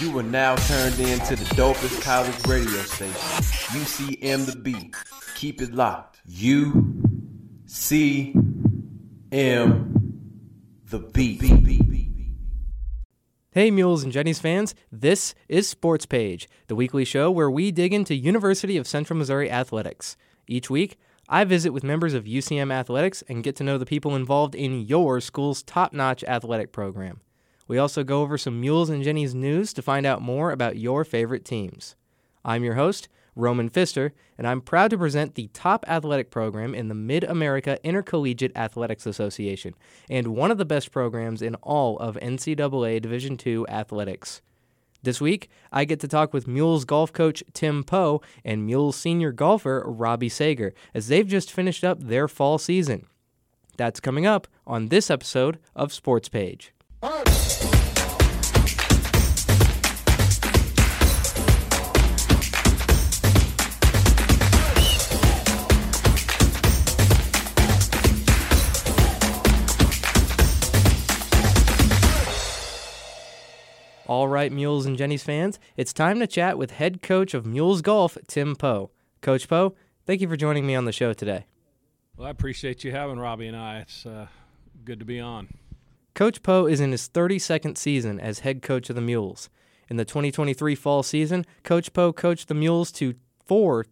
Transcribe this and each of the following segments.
You are now turned in to the dopest college radio station, UCM the B. Keep it locked. U C M the B. Hey, Mules and Jennies fans, this is Sports Page, the weekly show where we dig into University of Central Missouri athletics. Each week, I visit with members of UCM athletics and get to know the people involved in your school's top notch athletic program. We also go over some Mules and Jennies news to find out more about your favorite teams. I'm your host, Roman Pfister, and I'm proud to present the top athletic program in the Mid America Intercollegiate Athletics Association and one of the best programs in all of NCAA Division II athletics. This week, I get to talk with Mules golf coach Tim Poe and Mules senior golfer Robbie Sager as they've just finished up their fall season. That's coming up on this episode of Sports Page. All right, Mules and Jennies fans, it's time to chat with head coach of Mules Golf, Tim Poe. Coach Poe, thank you for joining me on the show today. Well, I appreciate you having Robbie and I. It's uh, good to be on. Coach Poe is in his 32nd season as head coach of the Mules. In the 2023 fall season, Coach Poe coached the Mules to four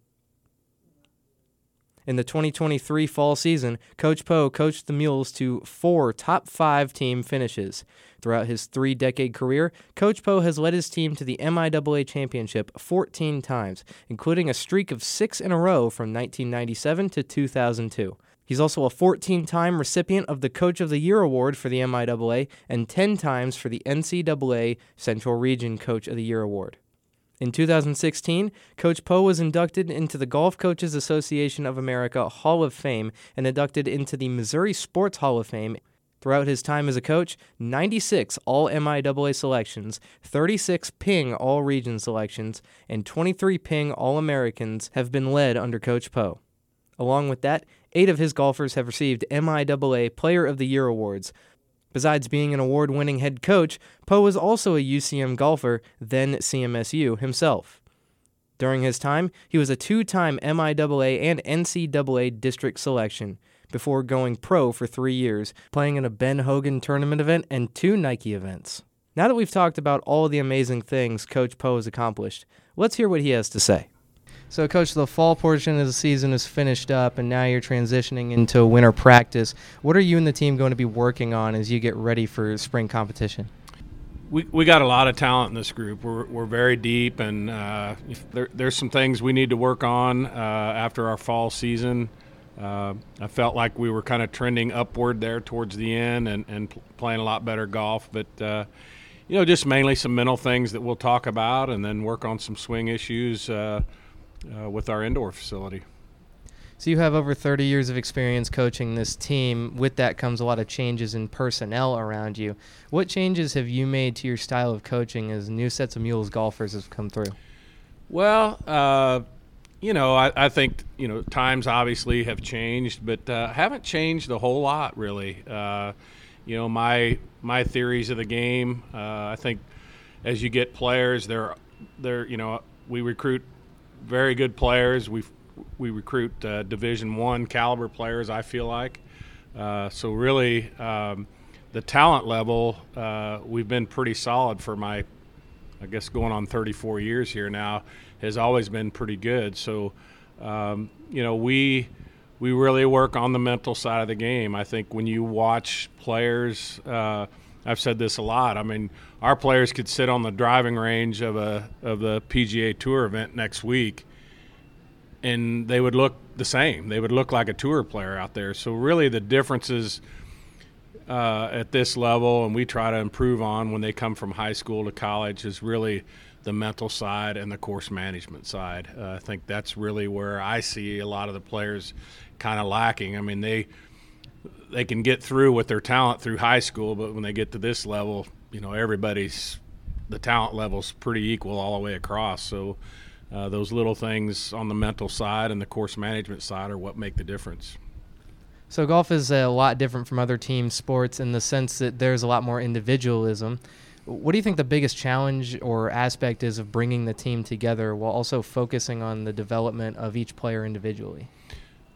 in the 2023 fall season, Coach Poe coached the Mules to four top five team finishes. Throughout his three decade career, Coach Poe has led his team to the MIAA championship 14 times, including a streak of six in a row from 1997 to 2002. He's also a 14 time recipient of the Coach of the Year award for the MIAA and 10 times for the NCAA Central Region Coach of the Year award. In 2016, Coach Poe was inducted into the Golf Coaches Association of America Hall of Fame and inducted into the Missouri Sports Hall of Fame. Throughout his time as a coach, 96 All MIAA selections, 36 Ping All Region selections, and 23 Ping All Americans have been led under Coach Poe. Along with that, eight of his golfers have received MIAA Player of the Year awards, Besides being an award winning head coach, Poe was also a UCM golfer, then CMSU, himself. During his time, he was a two time MIAA and NCAA district selection before going pro for three years, playing in a Ben Hogan tournament event and two Nike events. Now that we've talked about all the amazing things Coach Poe has accomplished, let's hear what he has to say. So, coach, the fall portion of the season is finished up, and now you're transitioning into winter practice. What are you and the team going to be working on as you get ready for spring competition? We, we got a lot of talent in this group. We're, we're very deep, and uh, there, there's some things we need to work on uh, after our fall season. Uh, I felt like we were kind of trending upward there towards the end and, and playing a lot better golf, but uh, you know, just mainly some mental things that we'll talk about, and then work on some swing issues uh, with our indoor facility. So you have over 30 years of experience coaching this team. With that comes a lot of changes in personnel around you. What changes have you made to your style of coaching as new sets of mules golfers have come through? Well, uh, you know, I, I, think you know times obviously have changed, but uh, haven't changed a whole lot really. Uh, you know, my my theories of the game. Uh, I think as you get players, they're they're you know we recruit very good players. We we recruit uh, Division One caliber players. I feel like uh, so really um, the talent level uh, we've been pretty solid for my I guess going on 34 years here now has always been pretty good. So um, you know we we really work on the mental side of the game. I think when you watch players. I've said this a lot. I mean, our players could sit on the driving range of a of the PGA Tour event next week, and they would look the same. They would look like a tour player out there. So really, the differences uh, at this level, and we try to improve on when they come from high school to college, is really the mental side and the course management side. Uh, I think that's really where I see a lot of the players kind of lacking. I mean, they they can get through with their talent through high school, but when they get to this level, you know, everybody's the talent level's pretty equal all the way across. So uh, those little things on the mental side and the course management side are what make the difference. So golf is a lot different from other team sports in the sense that there's a lot more individualism. what do you think the biggest challenge or aspect is of bringing the team together while also focusing on the development of each player individually?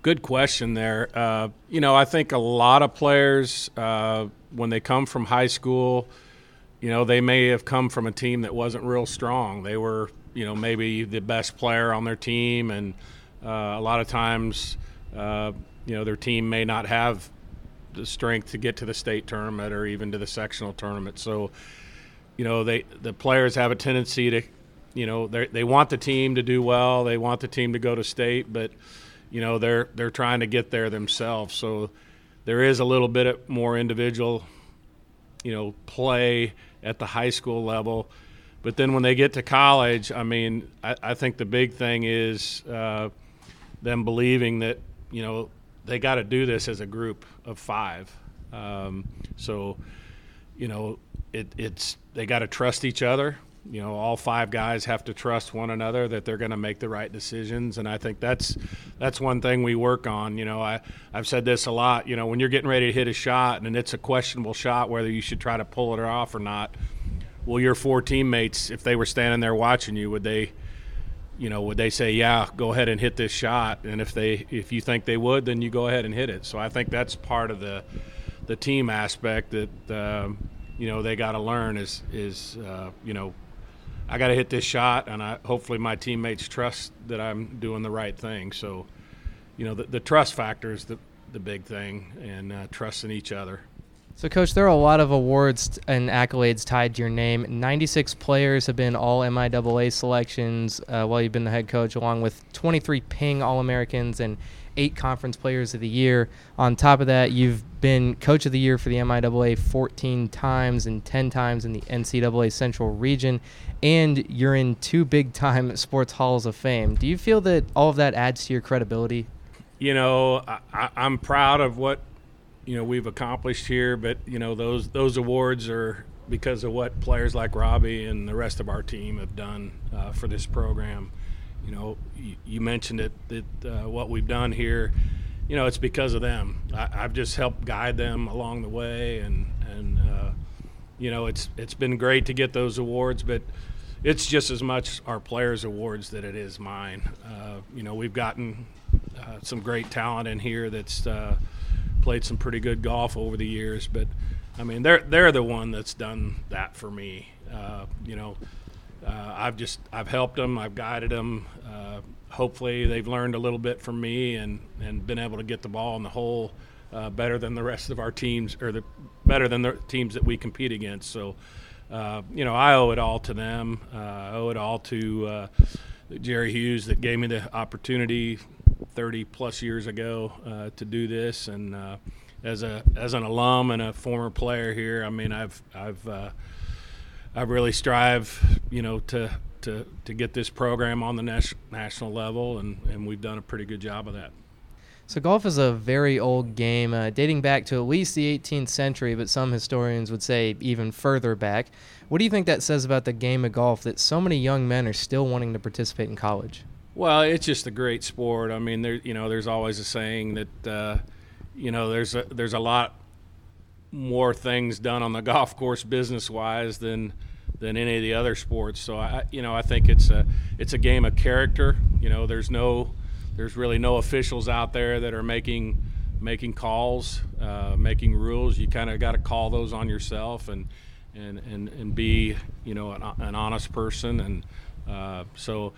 Good question there. Uh, you know, I think a lot of players, uh, when they come from high school, you know, they may have come from a team that wasn't real strong. They were, you know, maybe the best player on their team, and uh, a lot of times, uh, you know, their team may not have the strength to get to the state tournament or even to the sectional tournament. So, you know, they the players have a tendency to, you know, they they want the team to do well. They want the team to go to state, but you know they're they're trying to get there themselves. So there is a little bit more individual, you know, play at the high school level. But then when they get to college, I mean, I, I think the big thing is uh, them believing that you know they got to do this as a group of five. Um, so, you know, it, it's they got to trust each other you know all five guys have to trust one another that they're going to make the right decisions and i think that's that's one thing we work on you know. I i've said this a lot you know when you're getting ready to hit a shot and it's a questionable shot whether you should try to pull it off or not well your four teammates if they were standing there watching you would they you know would they say yeah go ahead and hit this shot and if they if you think they would then you go ahead and hit it. So i think that's part of the the team aspect that um, you know they got to learn is is uh, you know I got to hit this shot, and I hopefully my teammates trust that I'm doing the right thing. So, you know, the, the trust factor is the the big thing, and uh, trusting each other. So, Coach, there are a lot of awards and accolades tied to your name. 96 players have been all MIAA selections uh, while you've been the head coach, along with 23 Ping All Americans and eight Conference Players of the Year. On top of that, you've been Coach of the Year for the MIAA 14 times and 10 times in the NCAA Central Region, and you're in two big time sports halls of fame. Do you feel that all of that adds to your credibility? You know, I, I'm proud of what you know we've accomplished here, but you know those those awards are because of what players like Robbie and the rest of our team have done uh, for this program. You know, you, you mentioned it that uh, what we've done here. You know, it's because of them. I, have just helped guide them along the way, and and uh, you know, it's it's been great to get those awards, but it's just as much our players' awards that it is mine. Uh, you know, we've gotten uh, some great talent in here that's uh, played some pretty good golf over the years, but I mean, they're they're the one that's done that for me. Uh, you know, uh, I've just I've helped them, I've guided them. Uh, hopefully, they've learned a little bit from me and and been able to get the ball in the hole better than the rest of our teams or the better than the teams that we compete against. So, uh, you know, I owe it all to them. Uh, I owe it all to uh, Jerry Hughes that gave me the opportunity 30 plus years ago to do this and as a as an alum and a former player here, I mean, I've I've I really strive, you know, to to to get this program on the nas- national level, and and we've done a pretty good job of that. So golf is a very old game, uh, dating back to at least the 18th century, but some historians would say even further back. What do you think that says about the game of golf that so many young men are still wanting to participate in college? Well, it's just a great sport. I mean, there you know, there's always a saying that uh, you know, there's a there's a lot more things done on the golf course business wise than than any of the other sports. So I, you know, I think it's a it's a game of character. You know, there's no there's really no officials out there that are making making calls, uh, making rules. You kind of got to call those on yourself and and and, and be you know an, an honest person. And uh, so,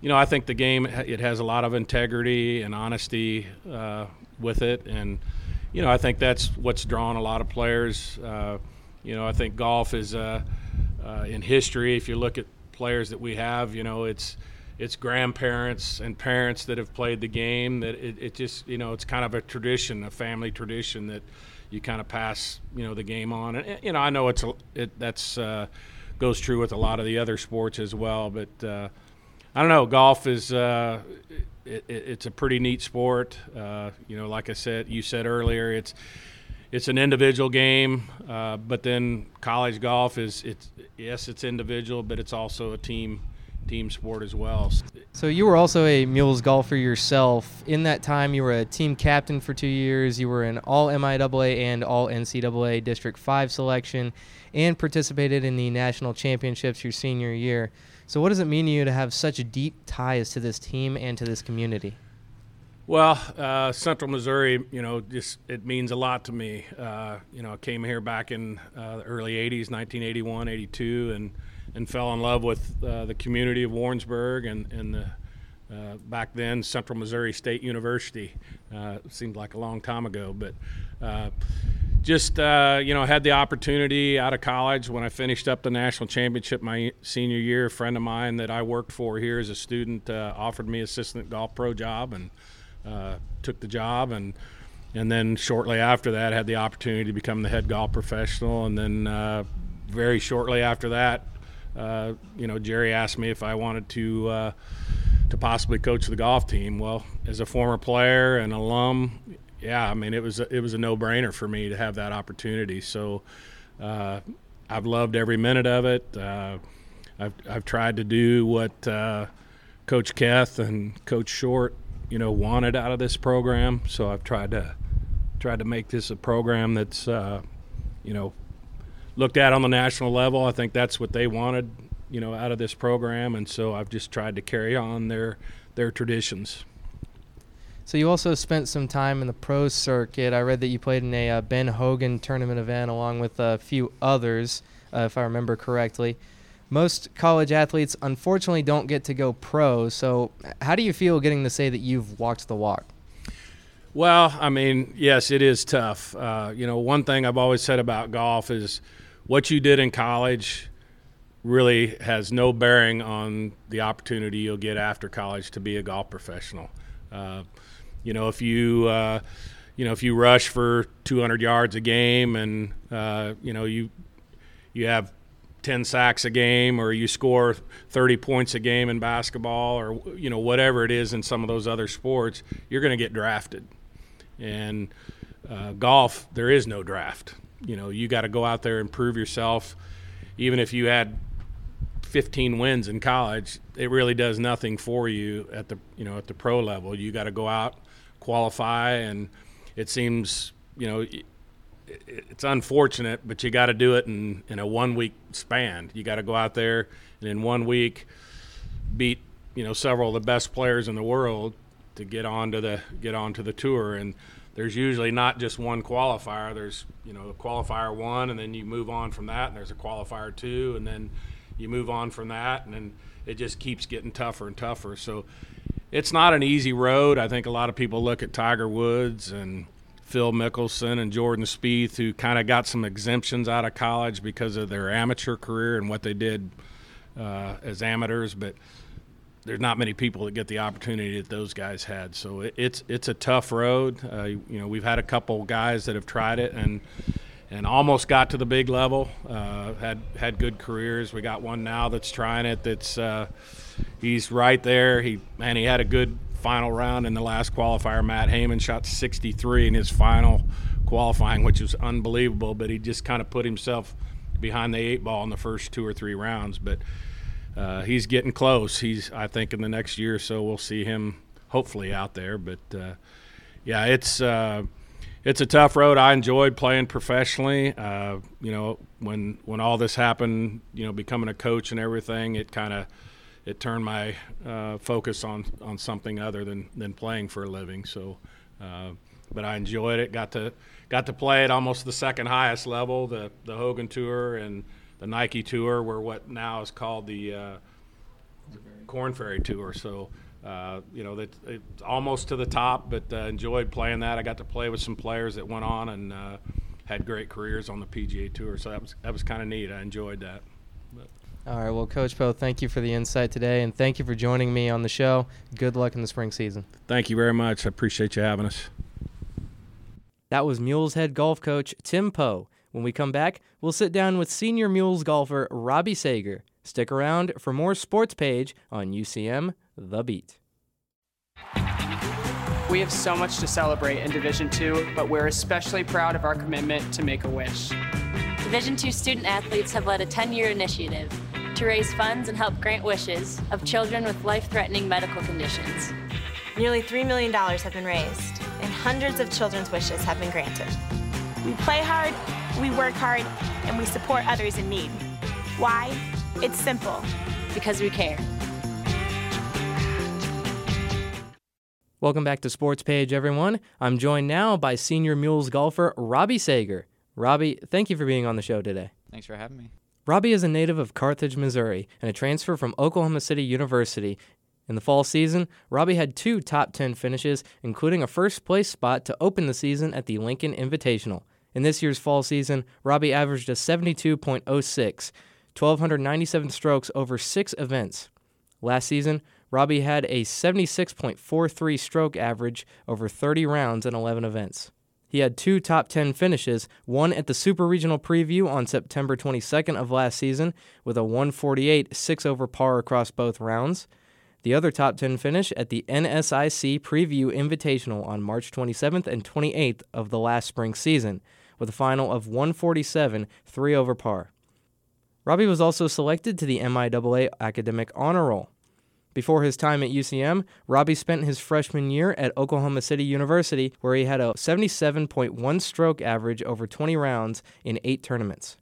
you know, I think the game it has a lot of integrity and honesty uh, with it and you know, I think that's what's drawn a lot of players. Uh, you know, I think golf is uh, uh, in history. If you look at players that we have, you know, it's it's grandparents and parents that have played the game. That it, it just you know, it's kind of a tradition, a family tradition that you kind of pass you know the game on. And you know, I know it's a, it that's uh, goes true with a lot of the other sports as well, but. Uh, I don't know. Golf is uh, it, it's a pretty neat sport. Uh, you know, like I said, you said earlier, it's it's an individual game, uh, but then college golf is it's yes, it's individual, but it's also a team team sport as well. So you were also a mules golfer yourself. In that time, you were a team captain for two years. You were an All MIAA and All NCAA District Five selection, and participated in the national championships your senior year. So, what does it mean to you to have such deep ties to this team and to this community? Well, uh, Central Missouri, you know, just it means a lot to me. Uh, you know, I came here back in uh, the early '80s, 1981, '82, and and fell in love with uh, the community of Warrensburg and and the uh, back then Central Missouri State University. Uh, seemed like a long time ago, but just uh, you know had the opportunity out of college when I finished up the national championship my senior year. A friend of mine that I worked for here as a student uh, offered me assistant golf pro job and uh, took the job and and then shortly after that had the opportunity to become the head golf professional and then uh, very shortly after that uh, you know Jerry asked me if I wanted to uh, to possibly coach the golf team. Well, as a former player and alum, yeah, I mean it was a, it was a no brainer for me to have that opportunity. So uh, I've loved every minute of it. Uh, I've I've tried to do what uh, Coach Keth and Coach Short, you know, wanted out of this program. So I've tried to tried to make this a program that's you know looked at on the national level. I think that's what they wanted, you know, out of this program, and so I've just tried to carry on their their traditions. So you also spent some time in the pro circuit. I read that you played in a uh, Ben Hogan tournament event along with a few others, uh, if I remember correctly. Most college athletes unfortunately don't get to go pro. So how do you feel getting to say that you've walked the walk? Well, I mean, yes, it is tough. Uh, you know, one thing I've always said about golf is what you did in college really has no bearing on the opportunity you'll get after college to be a golf professional. Uh, you know, if you uh, you know if you rush for 200 yards a game and uh, you know you you have 10 sacks a game or you score 30 points a game in basketball or you know whatever it is in some of those other sports, you're going to get drafted. And uh, golf, there is no draft. You know, you got to go out there and prove yourself. Even if you had 15 wins in college, it really does nothing for you at the you know at the pro level. You got to go out qualify, and it seems you know it's unfortunate, but you got to do it in in a one week span. You got to go out there and in one week beat you know several of the best players in the world to get onto the get onto the tour and there's usually not just one qualifier there's you know qualifier one and then you move on from that and there's a qualifier two and then you move on from that and then it just keeps getting tougher and tougher so it's not an easy road. I think a lot of people look at Tiger Woods and Phil Mickelson and Jordan Spieth, who kind of got some exemptions out of college because of their amateur career and what they did uh, as amateurs. But there's not many people that get the opportunity that those guys had. So it, it's it's a tough road. Uh, you know, we've had a couple guys that have tried it and and almost got to the big level. Uh, had had good careers. We got one now that's trying it. That's uh, he's right there. He and he had a good final round in the last qualifier. Matt Hayman shot 63 in his final qualifying, which was unbelievable. But he just kind of put himself behind the eight ball in the first two or three rounds. But uh, he's getting close. He's I think in the next year or so we'll see him hopefully out there. But uh, yeah, it's uh, it's a tough road. I enjoyed playing professionally. Uh, you know, when when all this happened, you know, becoming a coach and everything, it kind of it turned my uh, focus on on something other than than playing for a living. So, uh, but I enjoyed it. Got to got to play at almost the second highest level, the the Hogan Tour and the Nike Tour, where what now is called the uh, Korn Ferry Tour. So. Uh, you know, that it's almost to the top, but uh, enjoyed playing that. I got to play with some players that went on and uh, had great careers on the PGA Tour, so that was that was kind of neat. I enjoyed that. All right. Well, Coach Poe, thank you for the insight today, and thank you for joining me on the show. Good luck in the spring season. Thank you very much. I appreciate you having us. That was Mules head golf coach Tim Poe. When we come back, we'll sit down with senior Mules golfer Robbie Sager. Stick around for more sports page on UCM The Beat. We have so much to celebrate in Division Two, but we're especially proud of our commitment to Make a Wish. Division II student athletes have led a 10 year initiative to raise funds and help grant wishes of children with life threatening medical conditions. Nearly $3 million have been raised, and hundreds of children's wishes have been granted. We play hard, we work hard, and we support others in need. Why? It's simple. Because we care. Welcome back to Sports Page, everyone. I'm joined now by senior Mules golfer Robbie Sager. Robbie, thank you for being on the show today. Thanks for having me. Robbie is a native of Carthage, Missouri, and a transfer from Oklahoma City University. In the fall season, Robbie had two top 10 finishes, including a first place spot to open the season at the Lincoln Invitational. In this year's fall season, Robbie averaged a 72.06, 1,297 strokes over six events. Last season, Robbie had a 76.43 stroke average over 30 rounds in 11 events. He had two top 10 finishes, one at the Super Regional Preview on September 22nd of last season with a 148 6 over par across both rounds. The other top 10 finish at the NSIC Preview Invitational on March 27th and 28th of the last spring season with a final of 147 3 over par. Robbie was also selected to the MIAA Academic Honor Roll. Before his time at UCM, Robbie spent his freshman year at Oklahoma City University, where he had a 77.1 stroke average over 20 rounds in eight tournaments.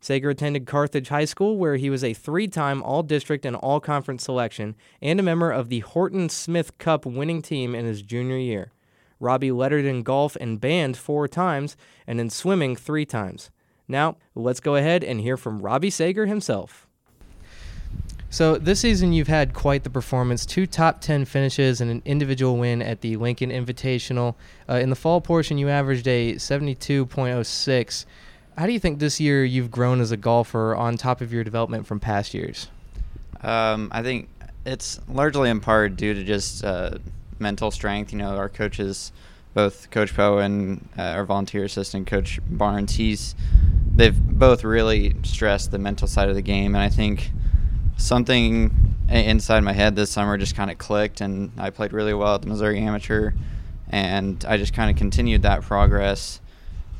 Sager attended Carthage High School, where he was a three time All District and All Conference selection and a member of the Horton Smith Cup winning team in his junior year. Robbie lettered in golf and band four times and in swimming three times. Now, let's go ahead and hear from Robbie Sager himself. So this season you've had quite the performance: two top ten finishes and an individual win at the Lincoln Invitational. Uh, in the fall portion, you averaged a 72.06. How do you think this year you've grown as a golfer on top of your development from past years? Um, I think it's largely in part due to just uh, mental strength. You know, our coaches, both Coach Poe and uh, our volunteer assistant Coach Barnes, he's they've both really stressed the mental side of the game, and I think something inside my head this summer just kind of clicked, and I played really well at the Missouri Amateur, and I just kind of continued that progress.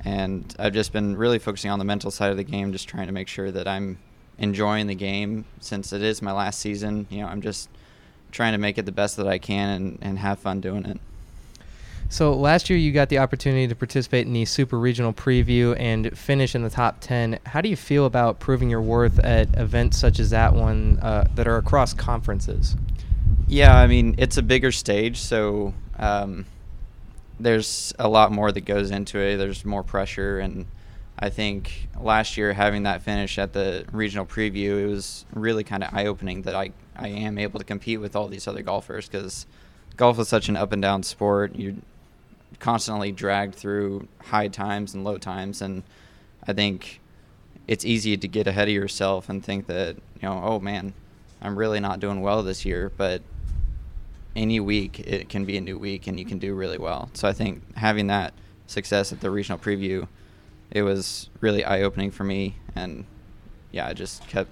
And I've just been really focusing on the mental side of the game, just trying to make sure that I'm enjoying the game since it is my last season. You know, I'm just trying to make it the best that I can and, and have fun doing it. So last year you got the opportunity to participate in the Super Regional Preview and finish in the top 10. How do you feel about proving your worth at events such as that one uh, that are across conferences? Yeah, I mean, it's a bigger stage, so um, there's a lot more that goes into it. There's more pressure, and I think last year having that finish at the regional preview, it was really kind of eye opening that I, I am able to compete with all these other golfers because golf is such an up and down sport. You're constantly dragged through high times and low times, and I think it's easy to get ahead of yourself and think that you know, oh man, I'm really not doing well this year, but any week it can be a new week and you can do really well. So I think having that success at the regional preview, it was really eye opening for me, and yeah, it just kept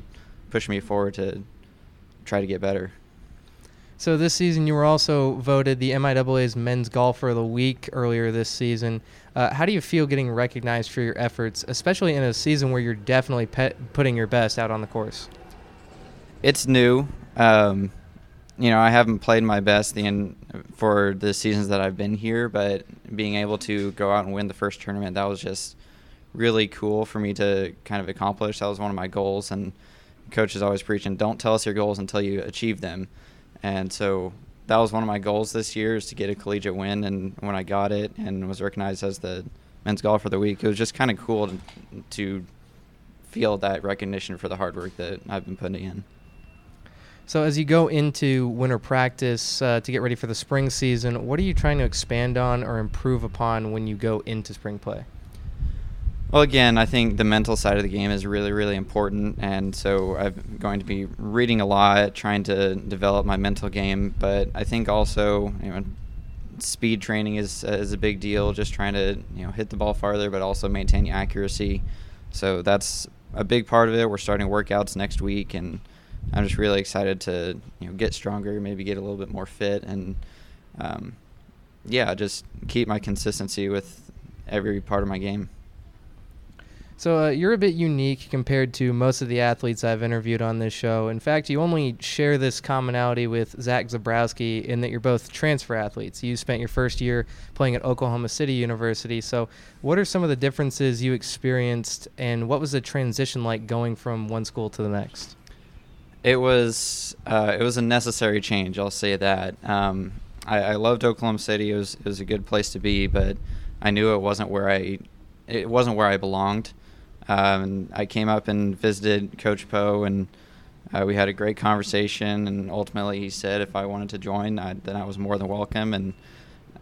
pushing me forward to try to get better. So this season, you were also voted the MIAA's Men's Golfer of the Week earlier this season. Uh, how do you feel getting recognized for your efforts, especially in a season where you're definitely pe- putting your best out on the course? It's new. Um, you know, I haven't played my best the in, for the seasons that I've been here, but being able to go out and win the first tournament, that was just really cool for me to kind of accomplish. That was one of my goals, and coach is always preaching, don't tell us your goals until you achieve them. And so that was one of my goals this year is to get a collegiate win. And when I got it and was recognized as the men's golfer of the week, it was just kind of cool to, to feel that recognition for the hard work that I've been putting in. So, as you go into winter practice uh, to get ready for the spring season, what are you trying to expand on or improve upon when you go into spring play? Well, again, I think the mental side of the game is really, really important, and so I'm going to be reading a lot, trying to develop my mental game. But I think also, you know, speed training is is a big deal. Just trying to you know hit the ball farther, but also maintain accuracy. So that's a big part of it. We're starting workouts next week, and I'm just really excited to you know get stronger, maybe get a little bit more fit, and um, yeah, just keep my consistency with every part of my game. So uh, you're a bit unique compared to most of the athletes I've interviewed on this show. In fact, you only share this commonality with Zach Zebrowski in that you're both transfer athletes. You spent your first year playing at Oklahoma City University. So, what are some of the differences you experienced, and what was the transition like going from one school to the next? It was uh, it was a necessary change. I'll say that. Um, I, I loved Oklahoma City. It was it was a good place to be, but I knew it wasn't where I it wasn't where I belonged. Um, I came up and visited Coach Poe, and uh, we had a great conversation. And ultimately, he said if I wanted to join, I, then I was more than welcome. And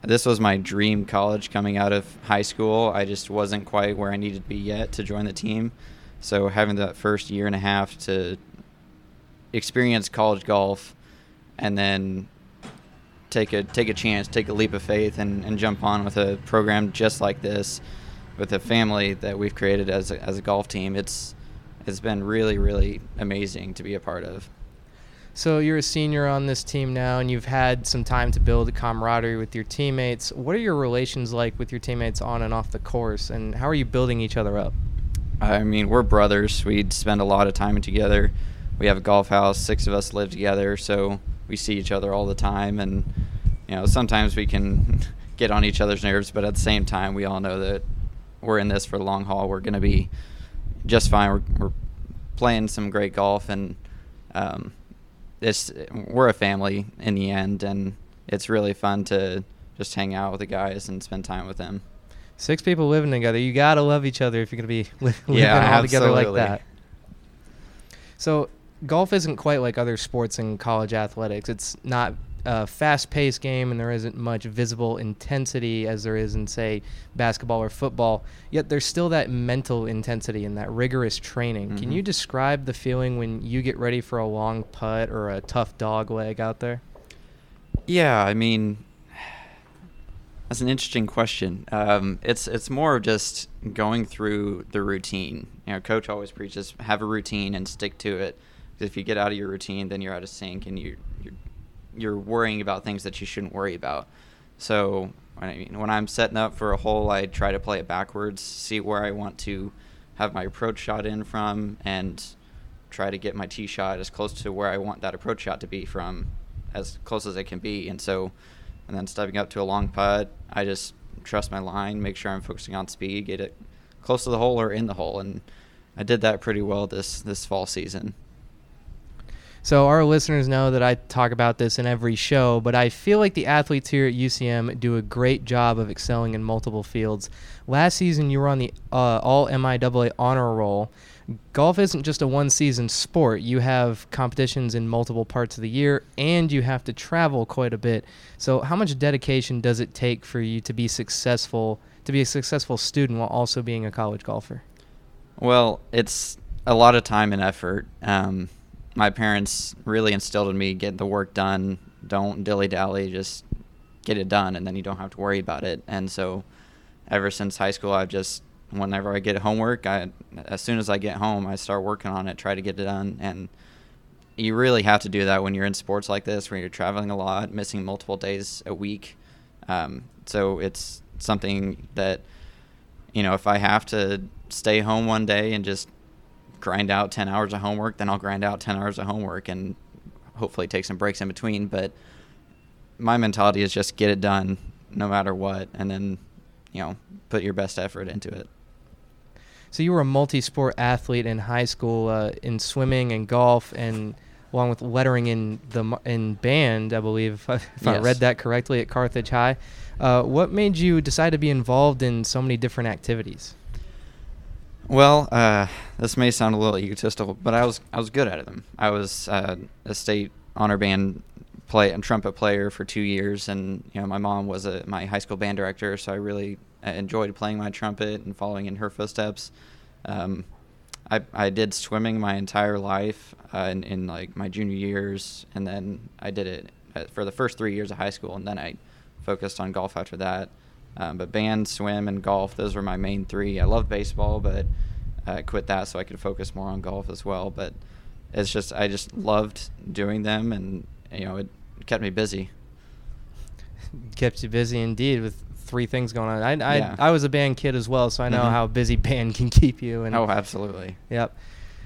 this was my dream college coming out of high school. I just wasn't quite where I needed to be yet to join the team. So having that first year and a half to experience college golf, and then take a take a chance, take a leap of faith, and, and jump on with a program just like this with the family that we've created as a, as a golf team, it's it's been really really amazing to be a part of. So you're a senior on this team now, and you've had some time to build a camaraderie with your teammates. What are your relations like with your teammates on and off the course, and how are you building each other up? I mean, we're brothers. We spend a lot of time together. We have a golf house. Six of us live together, so we see each other all the time. And you know, sometimes we can get on each other's nerves, but at the same time, we all know that we're in this for the long haul. We're going to be just fine. We're, we're, playing some great golf, and um, it's we're a family in the end, and it's really fun to just hang out with the guys and spend time with them. Six people living together. You gotta love each other if you're gonna be li- living yeah, all together like that. So golf isn't quite like other sports in college athletics. It's not a fast-paced game, and there isn't much visible intensity as there is in, say, basketball or football. Yet there's still that mental intensity and that rigorous training. Can Mm-hmm. you describe the feeling when you get ready for a long putt or a tough dog leg out there? Yeah, I mean, that's an interesting question. Um, it's it's more of just going through the routine. You know, coach always preaches have a routine and stick to it. if you get out of your routine, then you're out of sync and you you're worrying about things that you shouldn't worry about. So I when I'm setting up for a hole, I try to play it backwards, see where I want to have my approach shot in from, and try to get my tee shot as close to where I want that approach shot to be from, as close as it can be. And so, and then stepping up to a long putt, I just trust my line, make sure I'm focusing on speed, get it close to the hole or in the hole, and I did that pretty well this this fall season. So our listeners know that I talk about this in every show, but I feel like the athletes here at UCM do a great job of excelling in multiple fields. Last season, you were on the uh, All MIAA honor roll. Golf isn't just a one-season sport. You have competitions in multiple parts of the year, and you have to travel quite a bit. So, how much dedication does it take for you to be successful, to be a successful student while also being a college golfer? Well, it's a lot of time and effort. Um, my parents really instilled in me get the work done. Don't dilly dally. Just get it done, and then you don't have to worry about it. And so, ever since high school, I've just whenever I get homework, I as soon as I get home, I start working on it, try to get it done, and you really have to do that when you're in sports like this, where you're traveling a lot, missing multiple days a week. Um, so it's something that you know if I have to stay home one day and just grind out 10 hours of homework, then I'll grind out 10 hours of homework and hopefully take some breaks in between. But my mentality is just get it done no matter what, and then, you know, put your best effort into it. So you were a multi-sport athlete in high school, uh, in swimming and golf, and along with lettering in the in band, I believe, if, I, if I Yes. read that correctly, at Carthage High. Uh, what made you decide to be involved in so many different activities? Well, uh, this may sound a little egotistical, but I was I was good at them. I was uh, a state honor band play and trumpet player for two years, and you know my mom was a, my high school band director, so I really uh, enjoyed playing my trumpet and following in her footsteps. Um, I I did swimming my entire life uh, in, in like my junior years, and then I did it uh, for the first three years of high school, and then I focused on golf after that. Um, but band, swim, and golf, those were my main three. I loved baseball, but I quit that so I could focus more on golf as well. But it's just, I just loved doing them, and, you know, it kept me busy. Kept you busy indeed with three things going on. I I, Yeah. I was a band kid as well, so I know Mhm. how busy band can keep you. And Oh, absolutely. Yep.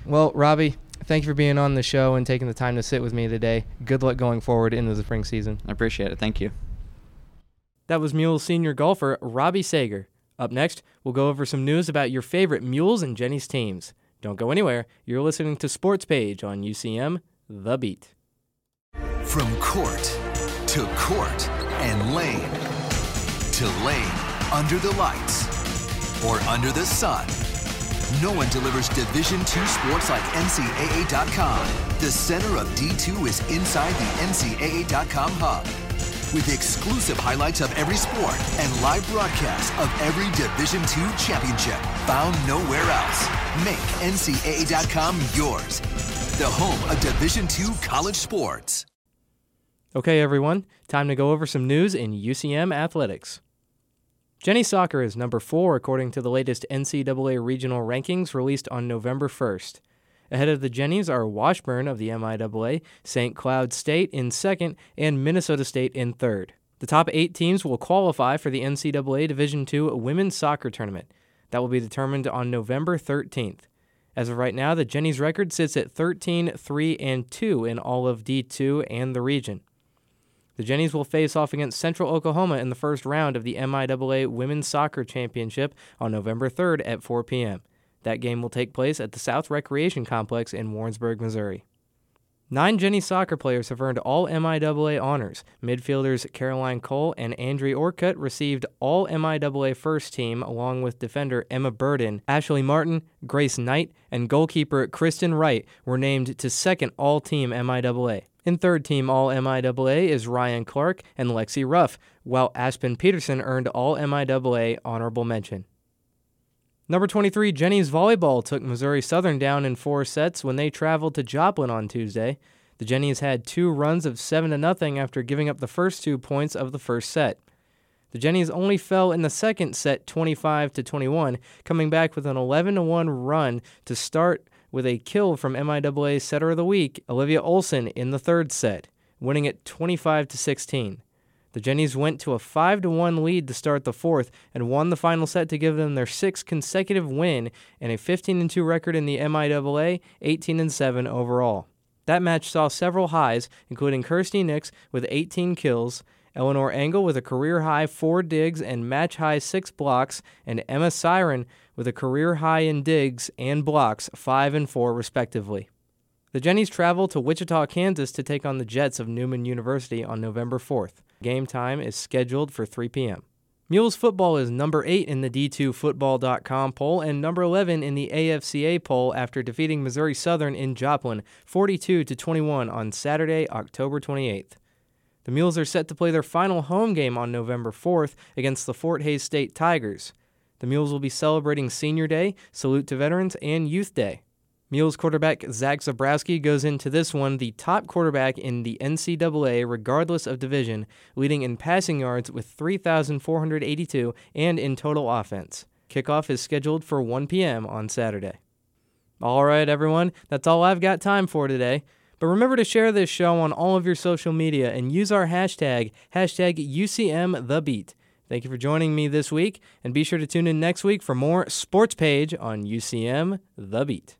Well, Robbie, thank you for being on the show and taking the time to sit with me today. Good luck going forward into the spring season. I appreciate it. Thank you. That was Mules senior golfer Robbie Sager. Up next, we'll go over some news about your favorite Mules and Jenny's teams. Don't go anywhere. You're listening to Sports Page on UCM, The Beat. From court to court and lane to lane under the lights or under the sun. No one delivers Division II sports like NCAA.com. The center of D2 is inside the NCAA.com hub with exclusive highlights of every sport and live broadcasts of every Division II championship found nowhere else. Make NCAA.com yours, the home of Division II college sports. Okay, everyone, time to go over some news in UCM athletics. Jenny Soccer is number four according to the latest NCAA regional rankings released on November 1st. Ahead of the Jennies are Washburn of the MIAA, St. Cloud State in second, and Minnesota State in third. The top eight teams will qualify for the NCAA Division II Women's Soccer Tournament. That will be determined on November 13th. As of right now, the Jennies record sits at 13, 3, and 2 in all of D2 and the region. The Jennies will face off against Central Oklahoma in the first round of the MIAA Women's Soccer Championship on November 3rd at 4 p.m. That game will take place at the South Recreation Complex in Warrensburg, Missouri. Nine Jenny soccer players have earned all MIAA honors. Midfielders Caroline Cole and Andrea Orcutt received all MIAA first team, along with defender Emma Burden, Ashley Martin, Grace Knight, and goalkeeper Kristen Wright were named to second all team MIAA. In third team All MIAA is Ryan Clark and Lexi Ruff, while Aspen Peterson earned All MIAA honorable mention. Number 23, Jenny's Volleyball took Missouri Southern down in four sets when they traveled to Joplin on Tuesday. The Jennies had two runs of 7 to nothing after giving up the first two points of the first set. The Jennies only fell in the second set 25 to 21, coming back with an 11 to 1 run to start with a kill from MIAA setter of the week, Olivia Olson in the third set, winning it 25 to 16. The Jennies went to a 5 to 1 lead to start the fourth and won the final set to give them their sixth consecutive win and a 15 2 record in the MIAA, 18 7 overall. That match saw several highs, including Kirsty Nix with 18 kills, Eleanor Engel with a career high four digs and match high six blocks, and Emma Siren with a career high in digs and blocks, five and four respectively. The Jennies travel to Wichita, Kansas to take on the Jets of Newman University on November 4th. Game time is scheduled for 3 p.m. Mules football is number 8 in the D2Football.com poll and number 11 in the AFCA poll after defeating Missouri Southern in Joplin 42 to 21 on Saturday, October 28th. The Mules are set to play their final home game on November 4th against the Fort Hays State Tigers. The Mules will be celebrating Senior Day, Salute to Veterans, and Youth Day. Mules quarterback Zach Zebrowski goes into this one the top quarterback in the NCAA regardless of division, leading in passing yards with 3,482 and in total offense. Kickoff is scheduled for 1 p.m. on Saturday. All right, everyone, that's all I've got time for today. But remember to share this show on all of your social media and use our hashtag, hashtag UCMTheBeat. Thank you for joining me this week, and be sure to tune in next week for more Sports Page on UCM The Beat.